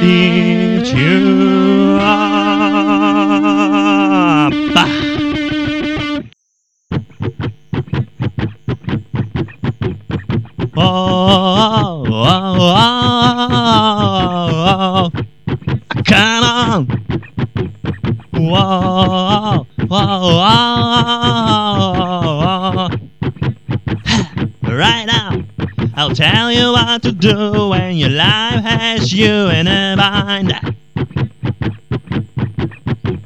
lift you up. Oh, oh, oh, oh, oh. come on. Whoa, whoa, whoa, Right now, I'll tell you what to do when your life has you in a bind.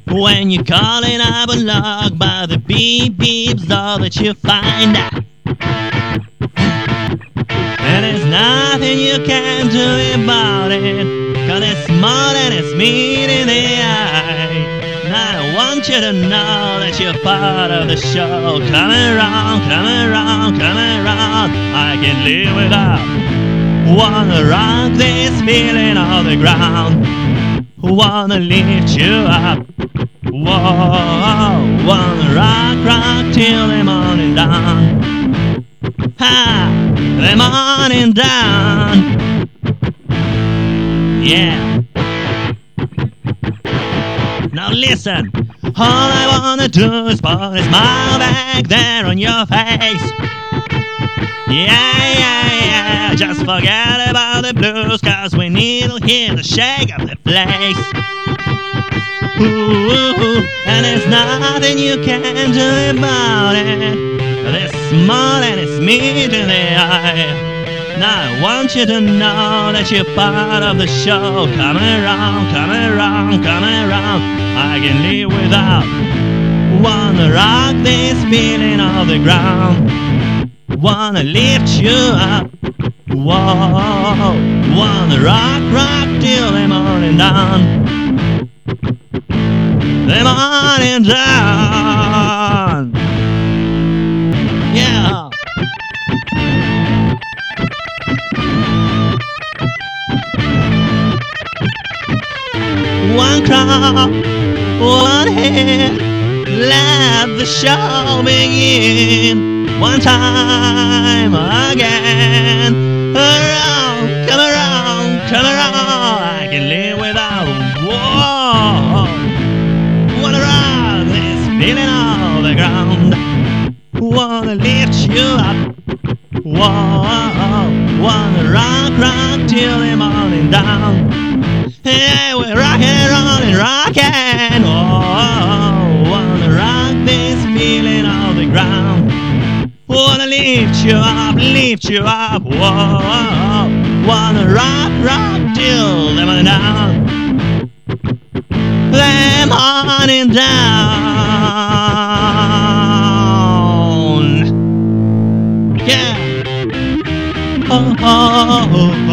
When you're calling up a log by the beep beeps, all that you find. And there's nothing you can do about it. Cause it's more than it's meat in the eye. I want you to know that you're part of the show. Come around, come around, come around. I can live without. Wanna rock this feeling on the ground. Wanna lift you up. Whoa, wanna rock, rock till the morning dawn. Ha, the morning dawn. Yeah. Now listen, all I wanna do is put a smile back there on your face. Yeah, yeah, yeah, just forget about the blues, cause we need to hear the shake of the place. Ooh, and there's nothing you can do about it. This than it's me to the eye. Now I want you to know that you're part of the show. Come around, come around, come around. I can live without. Wanna rock this feeling on the ground. Wanna lift you up. Whoa, wanna rock, rock till the morning dawn. The morning dawn. One crop, one hit, let the show begin. One time again, around, come around, come around. I can live without. Whoa, wanna rock this feeling on the ground. Wanna lift you up. Whoa, wanna rock, rock till the morning dawn. Hey, we're rockin', rollin', rockin'. Oh, wanna rock this feeling on the ground. Wanna lift you up, lift you up. Whoa, wanna rock, rock till the morning down. The morning down. Yeah. Oh, oh, oh, oh.